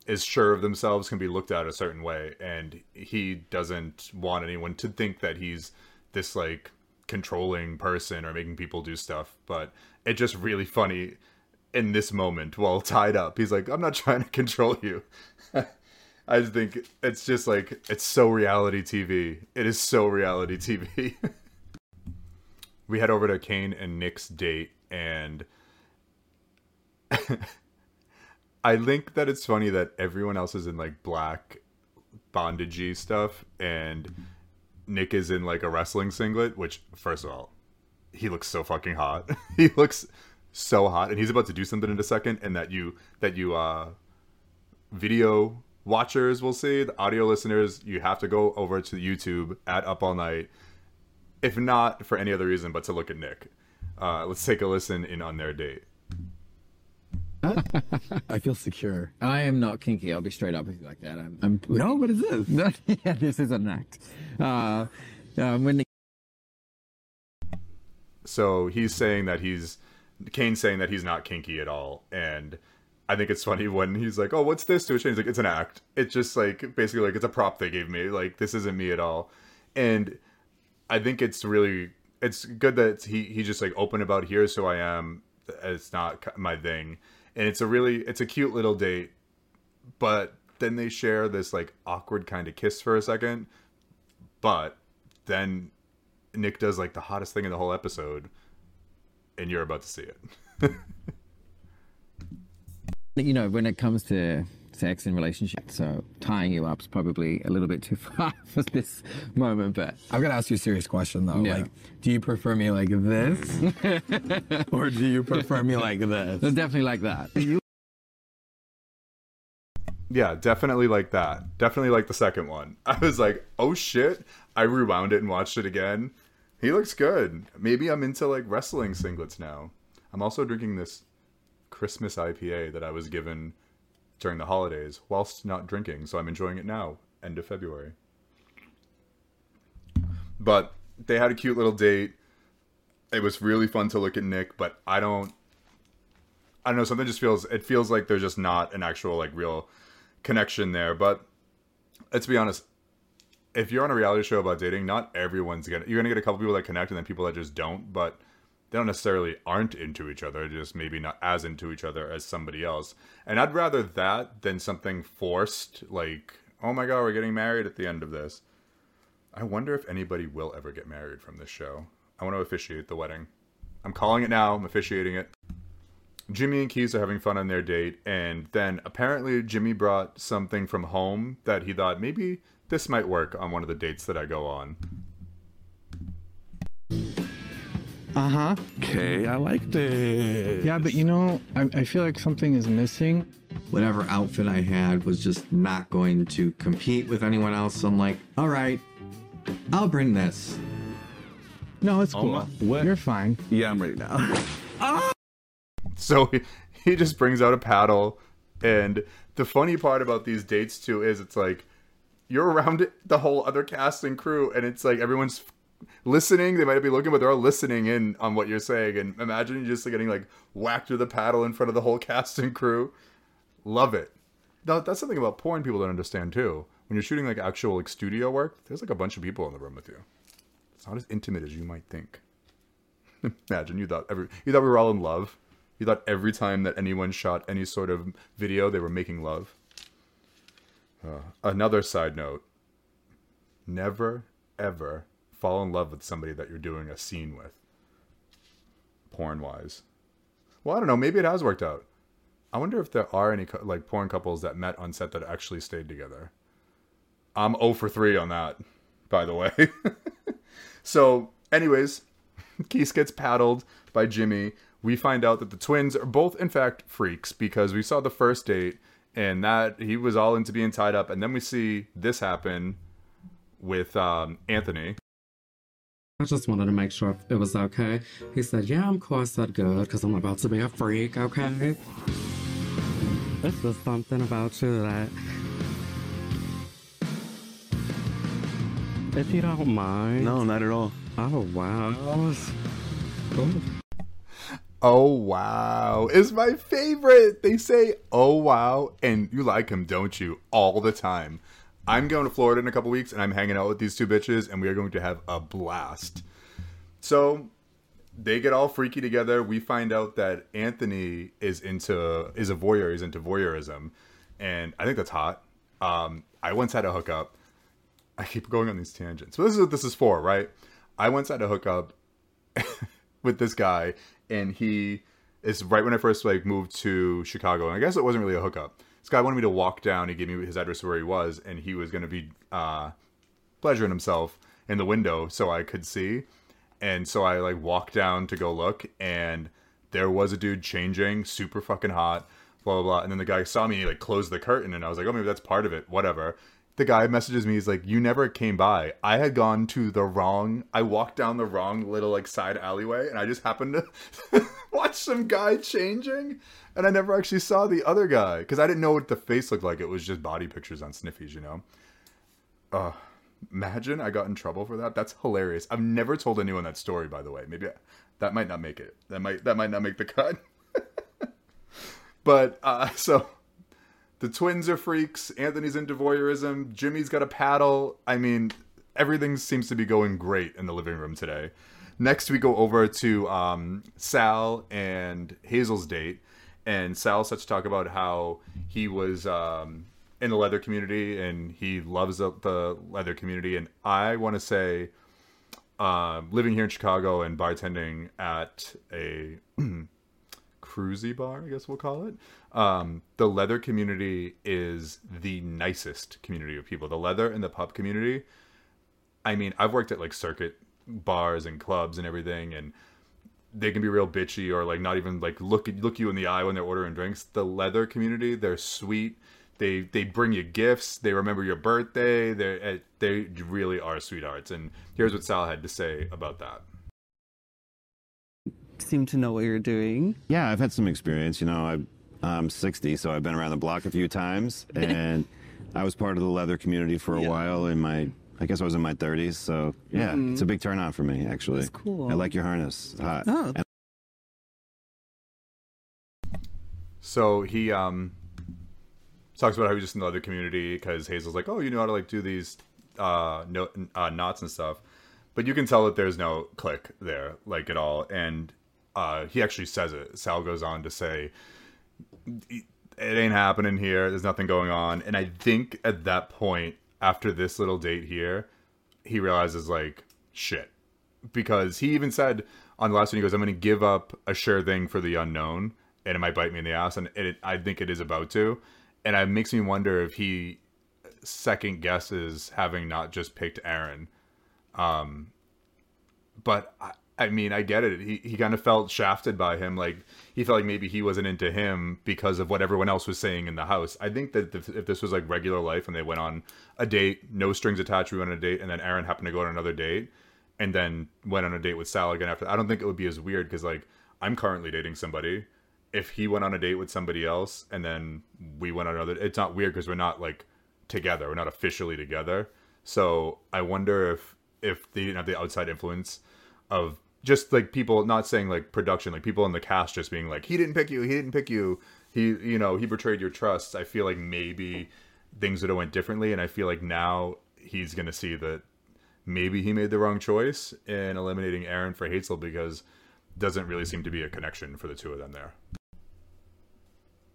is sure of themselves can be looked at a certain way and he doesn't want anyone to think that he's this like controlling person or making people do stuff but it's just really funny in this moment while tied up. He's like i'm not trying to control you. I just think it's just like it's so reality tv it is so reality tv we head over to kane and nick's date and I think that it's funny that everyone else is in like black bondagey stuff and Nick is in like a wrestling singlet, which first of all, he looks so fucking hot. he looks so hot and he's about to do something in a second and that you that you uh video watchers will see, the audio listeners, you have to go over to YouTube at Up All Night if not for any other reason but to look at Nick. Uh, let's take a listen in on their date. I feel secure. I am not kinky. I'll be straight up with you like that. I'm. I'm No, what is this? yeah, this is an act. Uh, uh, when the so he's saying that he's Kane's saying that he's not kinky at all, and I think it's funny when he's like, "Oh, what's this?" To a he's like, "It's an act. It's just like basically like it's a prop they gave me. Like this isn't me at all." And I think it's really it's good that he he just like open about here's who I am. It's not my thing, and it's a really it's a cute little date, but then they share this like awkward kind of kiss for a second, but then Nick does like the hottest thing in the whole episode, and you're about to see it. You know, when it comes to sex and relationships, so tying you up is probably a little bit too far for this moment, but I've got to ask you a serious question though. Yeah. Like, do you prefer me like this, or do you prefer me like this? definitely like that. Yeah, definitely like that. Definitely like the second one. I was like, oh shit. I rewound it and watched it again. He looks good. Maybe I'm into like wrestling singlets now. I'm also drinking this Christmas IPA that I was given during the holidays whilst not drinking, so I'm enjoying it now, end of February. But they had a cute little date. It was really fun to look at Nick, but I don't I don't know, something just feels it feels like there's just not an actual like real connection there. But let's be honest, if you're on a reality show about dating, not everyone's gonna you're gonna get a couple people that connect and then people that just don't, but they don't necessarily aren't into each other, just maybe not as into each other as somebody else. And I'd rather that than something forced, like, oh my god, we're getting married at the end of this. I wonder if anybody will ever get married from this show. I want to officiate the wedding. I'm calling it now, I'm officiating it. Jimmy and Keith are having fun on their date, and then apparently Jimmy brought something from home that he thought maybe this might work on one of the dates that I go on. Uh huh. Okay, I like this. Yeah, but you know, I, I feel like something is missing. Whatever outfit I had was just not going to compete with anyone else. So I'm like, all right, I'll bring this. No, it's Oh cool. my- what? You're fine. Yeah, I'm ready now. So he, he just brings out a paddle, and the funny part about these dates too is it's like you're around the whole other cast and crew, and it's like everyone's listening. They might be looking, but they're all listening in on what you're saying. And imagine just getting like whacked with a paddle in front of the whole cast and crew. Love it. Now, that's something about porn people don't understand too. When you're shooting like actual like studio work, there's like a bunch of people in the room with you. It's not as intimate as you might think. Imagine you thought every you thought we were all in love. You thought every time that anyone shot any sort of video, they were making love. Uh, another side note: never ever fall in love with somebody that you're doing a scene with. Porn wise, well, I don't know. Maybe it has worked out. I wonder if there are any like porn couples that met on set that actually stayed together. I'm 0 for 3 on that, by the way. so, anyways, Keith gets paddled by Jimmy. We find out that the twins are both, in fact, freaks because we saw the first date and that he was all into being tied up. And then we see this happen with um, Anthony. I just wanted to make sure it was okay. He said, Yeah, of course, that's good, because I'm about to be a freak, okay? It's just something about you that. If you don't mind. No, not at all. Oh, wow. Cool. Oh, wow. Is my favorite. They say, oh, wow. And you like him, don't you? All the time. I'm going to Florida in a couple weeks and I'm hanging out with these two bitches and we are going to have a blast. So they get all freaky together. We find out that Anthony is into is a voyeur. He's into voyeurism, and I think that's hot. Um, I once had a hookup. I keep going on these tangents, but this is what this is for, right? I once had a hookup with this guy, and he is right when I first like moved to Chicago, and I guess it wasn't really a hookup. This guy wanted me to walk down. He gave me his address where he was, and he was going to be uh, pleasuring himself in the window so I could see. And so I like walked down to go look, and there was a dude changing, super fucking hot, blah blah blah. And then the guy saw me, and he like closed the curtain, and I was like, oh, maybe that's part of it, whatever. The guy messages me, he's like, you never came by. I had gone to the wrong, I walked down the wrong little like side alleyway, and I just happened to watch some guy changing, and I never actually saw the other guy because I didn't know what the face looked like. It was just body pictures on Sniffies, you know. Uh, imagine I got in trouble for that. That's hilarious. I've never told anyone that story, by the way. Maybe I, that might not make it. That might that might not make the cut. but uh, so the twins are freaks. Anthony's into voyeurism. Jimmy's got a paddle. I mean, everything seems to be going great in the living room today. Next, we go over to um, Sal and Hazel's date, and Sal starts to talk about how he was um, in the leather community and he loves the, the leather community. And I want to say, um, living here in Chicago and bartending at a cruisy bar, I guess we'll call it. Um, the leather community is the nicest community of people. The leather and the pub community. I mean, I've worked at like circuit bars and clubs and everything, and they can be real bitchy or like not even like look look you in the eye when they're ordering drinks. The leather community, they're sweet. They they bring you gifts. They remember your birthday. They they really are sweethearts. And here's what Sal had to say about that. Seem to know what you're doing. Yeah, I've had some experience. You know, I, I'm 60, so I've been around the block a few times, and I was part of the leather community for a while in my. I guess I was in my 30s, so yeah, Mhm. it's a big turn on for me actually. That's cool. I like your harness. It's hot. Oh. And So he um talks about how he's just in the other community because Hazel's like, oh, you know how to like do these uh, no, uh knots and stuff, but you can tell that there's no click there like at all. And uh, he actually says it. Sal goes on to say, it ain't happening here. There's nothing going on. And I think at that point, after this little date here, he realizes like shit because he even said on the last one he goes i'm going to give up a sure thing for the unknown and it might bite me in the ass and it, i think it is about to and it makes me wonder if he second guesses having not just picked aaron um but I, I mean i get it he, he kind of felt shafted by him like he felt like maybe he wasn't into him because of what everyone else was saying in the house i think that if, this was like regular life and they went on a date no strings attached we went on a date and then aaron happened to go on another date and then went on a date with Sal again after. I don't think it would be as weird because like I'm currently dating somebody. If he went on a date with somebody else and then we went on another, it's not weird because we're not like together. We're not officially together. So I wonder if if they didn't have the outside influence of just like people not saying like production, like people in the cast just being like he didn't pick you, he didn't pick you, he you know he betrayed your trust. I feel like maybe things would have went differently, and I feel like now he's gonna see that maybe he made the wrong choice in eliminating Aaron for Hazel because doesn't really seem to be a connection for the two of them there.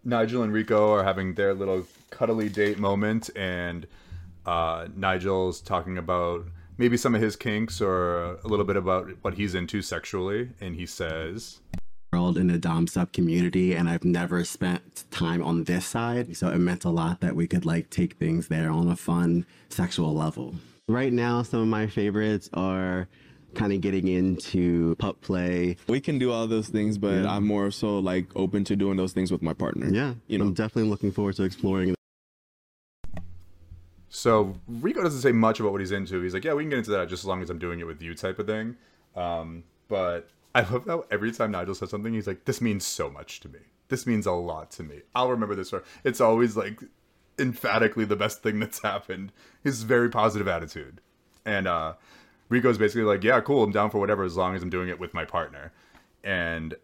Nigel and Rico are having their little cuddly date moment, and uh, Nigel's talking about maybe some of his kinks or a little bit about what he's into sexually, and he says, world in the dom sub community and i've never spent time on this side so it meant a lot that we could like take things there on a fun sexual level right now some of my favorites are kind of getting into pup play We can do all those things, but Yeah. I'm more so like open to doing those things with my partner. yeah You know, i'm definitely looking forward to exploring So Rico doesn't say much about what he's into. He's like, yeah, we can get into that just as long as I'm doing it with you, type of thing. Um, but I love how every time Nigel says something, he's like, this means so much to me. This means a lot to me. I'll remember this. For it's always like emphatically the best thing that's happened. His very positive attitude, and uh, Rico's basically like, yeah, cool, I'm down for whatever as long as I'm doing it with my partner. And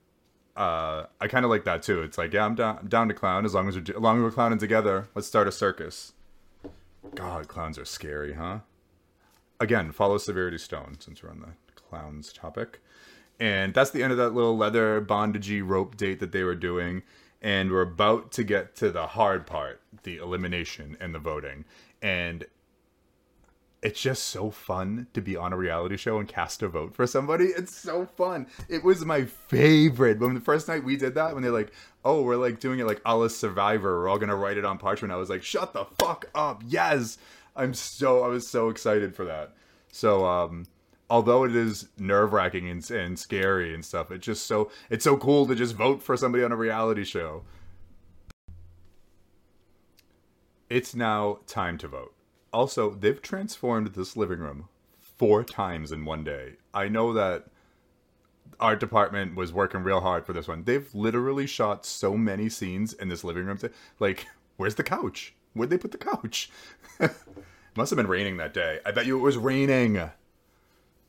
uh, I kind of like that too. It's like, yeah, I'm down, I'm down to clown as long as we're as long as we're clowning together. Let's start a circus. God, clowns are scary, huh? Again, follow Severity Stone since we're on the clowns topic. And that's the end of that little leather bondagey rope date that they were doing. And we're about to get to the hard part, the elimination and the voting. And it's just so fun to be on a reality show and cast a vote for somebody. It's so fun. It was my favorite. When the first night we did that, when they're like, oh, we're like doing it like a la Survivor, we're all gonna write it on parchment. I was like, shut the fuck up. Yes. I'm so I was so excited for that. So um although it is nerve wracking and, and scary and stuff, it's just so it's so cool to just vote for somebody on a reality show. It's now time to vote. Also, they've transformed this living room four times in one day. I know that art department was working real hard for this one. They've literally shot so many scenes in this living room. Like, where's the couch? Where'd they put the couch? Must have been raining that day. I bet you it was raining.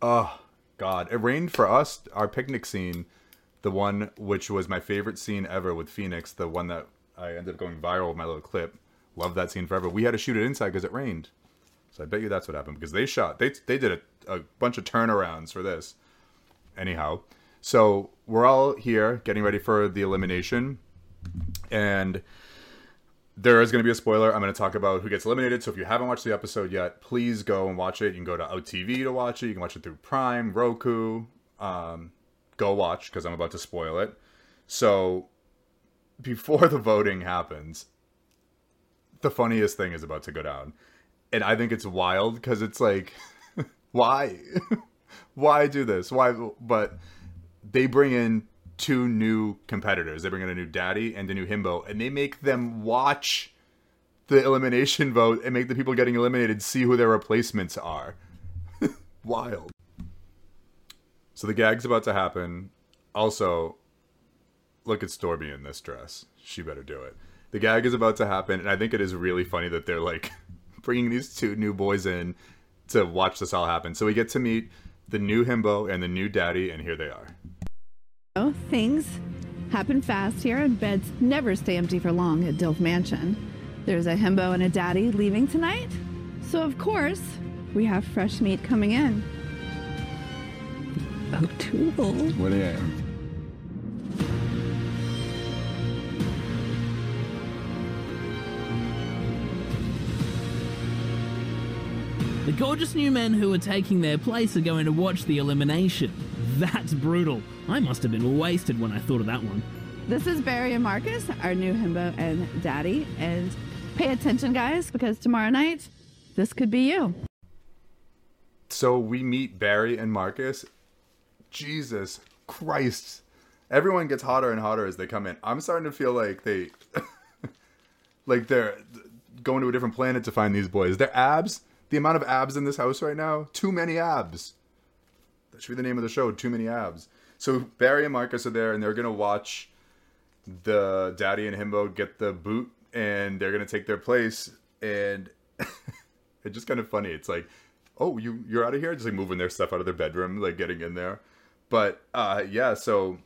Oh, God. It rained for us, our picnic scene, the one which was my favorite scene ever with Phoenix, the one that I ended up going viral with my little clip. Love that scene forever. We had to shoot it inside because it rained. So I bet you that's what happened because they shot, they, they did a, a bunch of turnarounds for this. Anyhow, so we're all here getting ready for the elimination. And there is going to be a spoiler. I'm going to talk about who gets eliminated. So if you haven't watched the episode yet, please go and watch it. You can go to OutTV to watch it. You can watch it through Prime, Roku. Um, go watch because I'm about to spoil it. So before the voting happens, the funniest thing is about to go down. And I think it's wild because it's like, why? why do this? Why? But they bring in two new competitors. They bring in a new daddy and a new himbo, and they make them watch the elimination vote and make the people getting eliminated see who their replacements are. Wild. So the gag's about to happen. Also, look at Stormy in this dress. She better do it. The gag is about to happen, and I think it is really funny that they're like bringing these two new boys in to watch this all happen. So we get to meet the new himbo and the new daddy, and here they are. Oh, things happen fast here, and beds never stay empty for long at Dilf Mansion. There's a himbo and a daddy leaving tonight, so of course we have fresh meat coming in. Oh, O'Toole. What are you? The gorgeous new men who are taking their place are going to watch the elimination. That's brutal. I must have been wasted when I thought of that one. This is Barry and Marcus, our new himbo and daddy, and pay attention, guys, because tomorrow night this could be you. So we meet Barry and Marcus. Jesus Christ. Everyone gets hotter and hotter as they come in. I'm starting to feel like they like they're going to a different planet to find these boys. Their abs, the amount of abs in this house right now, too many abs. That should be the name of the show, Too Many Abs. So Barry and Marcus are there and they're going to watch the daddy and himbo get the boot and they're going to take their place and it's just kind of funny. It's like, oh, you you're out of here, just like moving their stuff out of their bedroom, like getting in there. But uh, yeah, so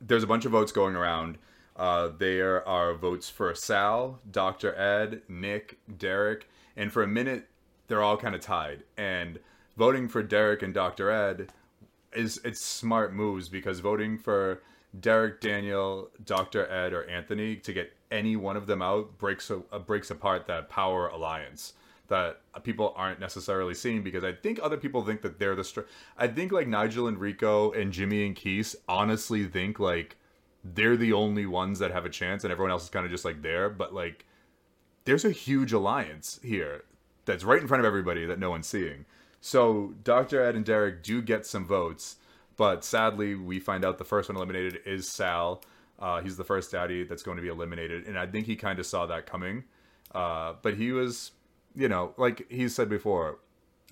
there's a bunch of votes going around. Uh, there are votes for Sal, Dr. Ed, Nick, Derek, and for a minute they're all kind of tied. And voting for Derek and Dr. Ed is it's smart moves because voting for Derek, Daniel, Dr. Ed, or Anthony to get any one of them out breaks uh, breaks apart that power alliance that people aren't necessarily seeing because I think other people think that they're the str- I think like Nigel and Rico and Jimmy and Keith honestly think like they're the only ones that have a chance and everyone else is kind of just like there but like there's a huge alliance here that's right in front of everybody that no one's seeing. So Dr. Ed and Derek do get some votes, but sadly we find out the first one eliminated is Sal. Uh, he's the first daddy that's going to be eliminated, and I think he kind of saw that coming. Uh, but he was, you know, like he said before,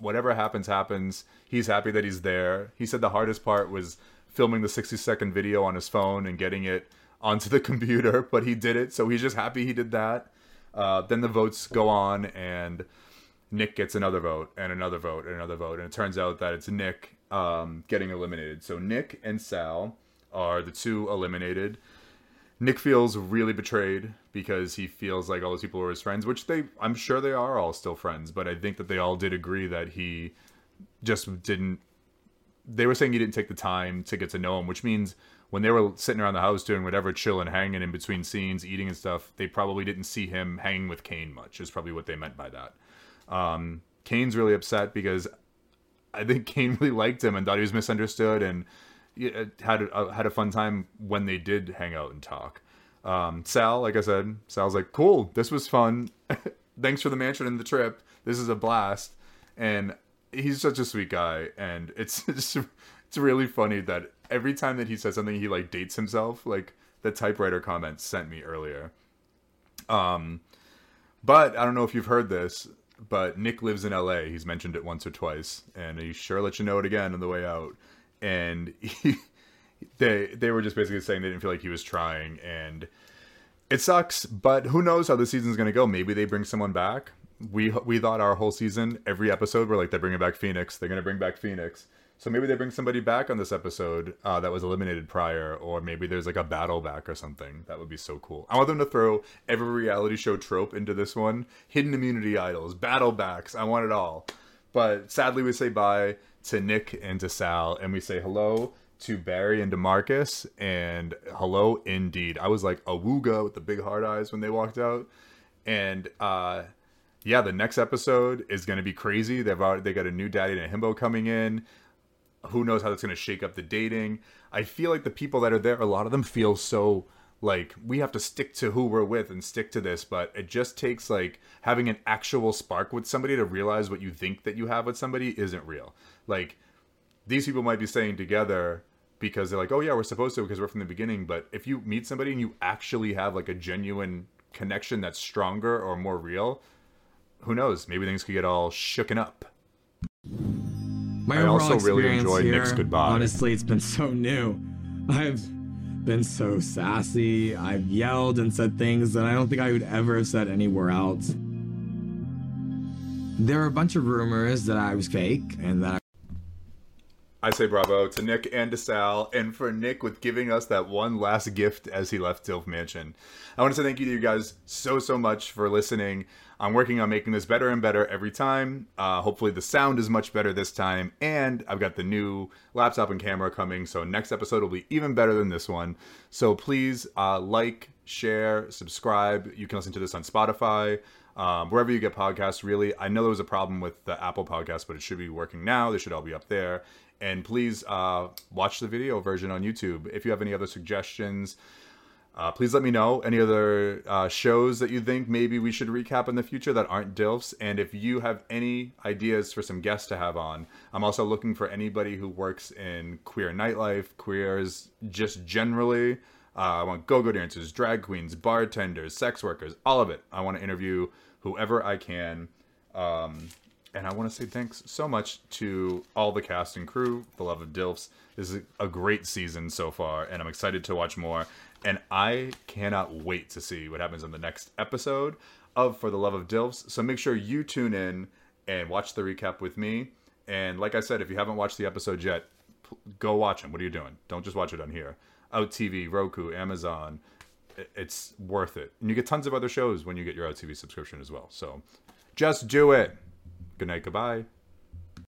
whatever happens, happens. He's happy that he's there. He said the hardest part was filming the 60 second video on his phone and getting it onto the computer, but he did it, so he's just happy he did that. Uh, then the votes go on, and Nick gets another vote, and another vote, and another vote, and it turns out that it's Nick um, getting eliminated. So Nick and Sal are the two eliminated. Nick feels really betrayed because he feels like all those people were his friends, which they, I'm sure they are all still friends, but I think that they all did agree that he just didn't. They were saying he didn't take the time to get to know him, which means when they were sitting around the house doing whatever, chilling, hanging in between scenes, eating and stuff, they probably didn't see him hanging with Kane much. Is probably what they meant by that. Um, Kane's really upset because I think Kane really liked him and thought he was misunderstood and had a, had a fun time when they did hang out and talk. Um, Sal, like I said, Sal's like, "Cool, this was fun. Thanks for the mansion and the trip. This is a blast." And he's such a sweet guy, and it's just, it's really funny that every time that he says something, he like dates himself. Like the typewriter comment sent me earlier. Um, but I don't know if you've heard this, but Nick lives in L.A. He's mentioned it once or twice, and he sure let you know it again on the way out. And he, they they were just basically saying they didn't feel like he was trying, and it sucks. But who knows how the season's gonna go? Maybe they bring someone back. We we thought our whole season, every episode, we're like they're bringing back Phoenix. They're gonna bring back Phoenix. So maybe they bring somebody back on this episode uh, that was eliminated prior, or maybe there's like a battle back or something. That would be so cool. I want them to throw every reality show trope into this one: hidden immunity idols, battle backs. I want it all. But sadly, we say bye to Nick and to Sal, and we say hello to Barry and to Marcus, and hello indeed. I was like awooga with the big hard eyes when they walked out, and uh, yeah, the next episode is going to be crazy. They've already, they got a new daddy and a himbo coming in who knows how that's going to shake up the dating. I feel like the people that are there, a lot of them feel so like we have to stick to who we're with and stick to this but it just takes like having an actual spark with somebody to realize what you think that you have with somebody isn't real. Like these people might be staying together because they're like oh yeah we're supposed to because we're from the beginning but if you meet somebody and you actually have like a genuine connection that's stronger or more real who knows? Maybe things could get all shooken up My I also really enjoyed here, Nick's goodbye. Honestly, it's been so new. I've been so sassy. I've yelled and said things that I don't think I would ever have said anywhere else. There are a bunch of rumors that I was fake and that I say bravo to Nick and to Sal, and for Nick with giving us that one last gift as he left Dilf Mansion. I want to say thank you to you guys so, so much for listening. I'm working on making this better and better every time. Uh, hopefully, the sound is much better this time, and I've got the new laptop and camera coming, so next episode will be even better than this one. So please uh, like, share, subscribe. You can listen to this on Spotify. Um, wherever you get podcasts, really. I know there was a problem with the Apple podcast, but it should be working now. They should all be up there. And please uh, watch the video version on YouTube. If you have any other suggestions, uh, please let me know any other uh, shows that you think maybe we should recap in the future that aren't DILFs. And if you have any ideas for some guests to have on, I'm also looking for anybody who works in queer nightlife, queers just generally. Uh, I want go-go dancers, drag queens, bartenders, sex workers, all of it. I want to interview whoever I can. Um, and I want to say thanks so much to all the cast and crew, the love of DILFs. This is a great season so far, and I'm excited to watch more. And I cannot wait to see what happens in the next episode of For the Love of DILFs. So make sure you tune in and watch the recap with me. And like I said, if you haven't watched the episodes yet, go watch them. What are you doing? Don't just watch it on here. Out TV, Roku, Amazon. It's worth it. And you get tons of other shows when you get your Out TV subscription as well. So just do it. Good night. Goodbye.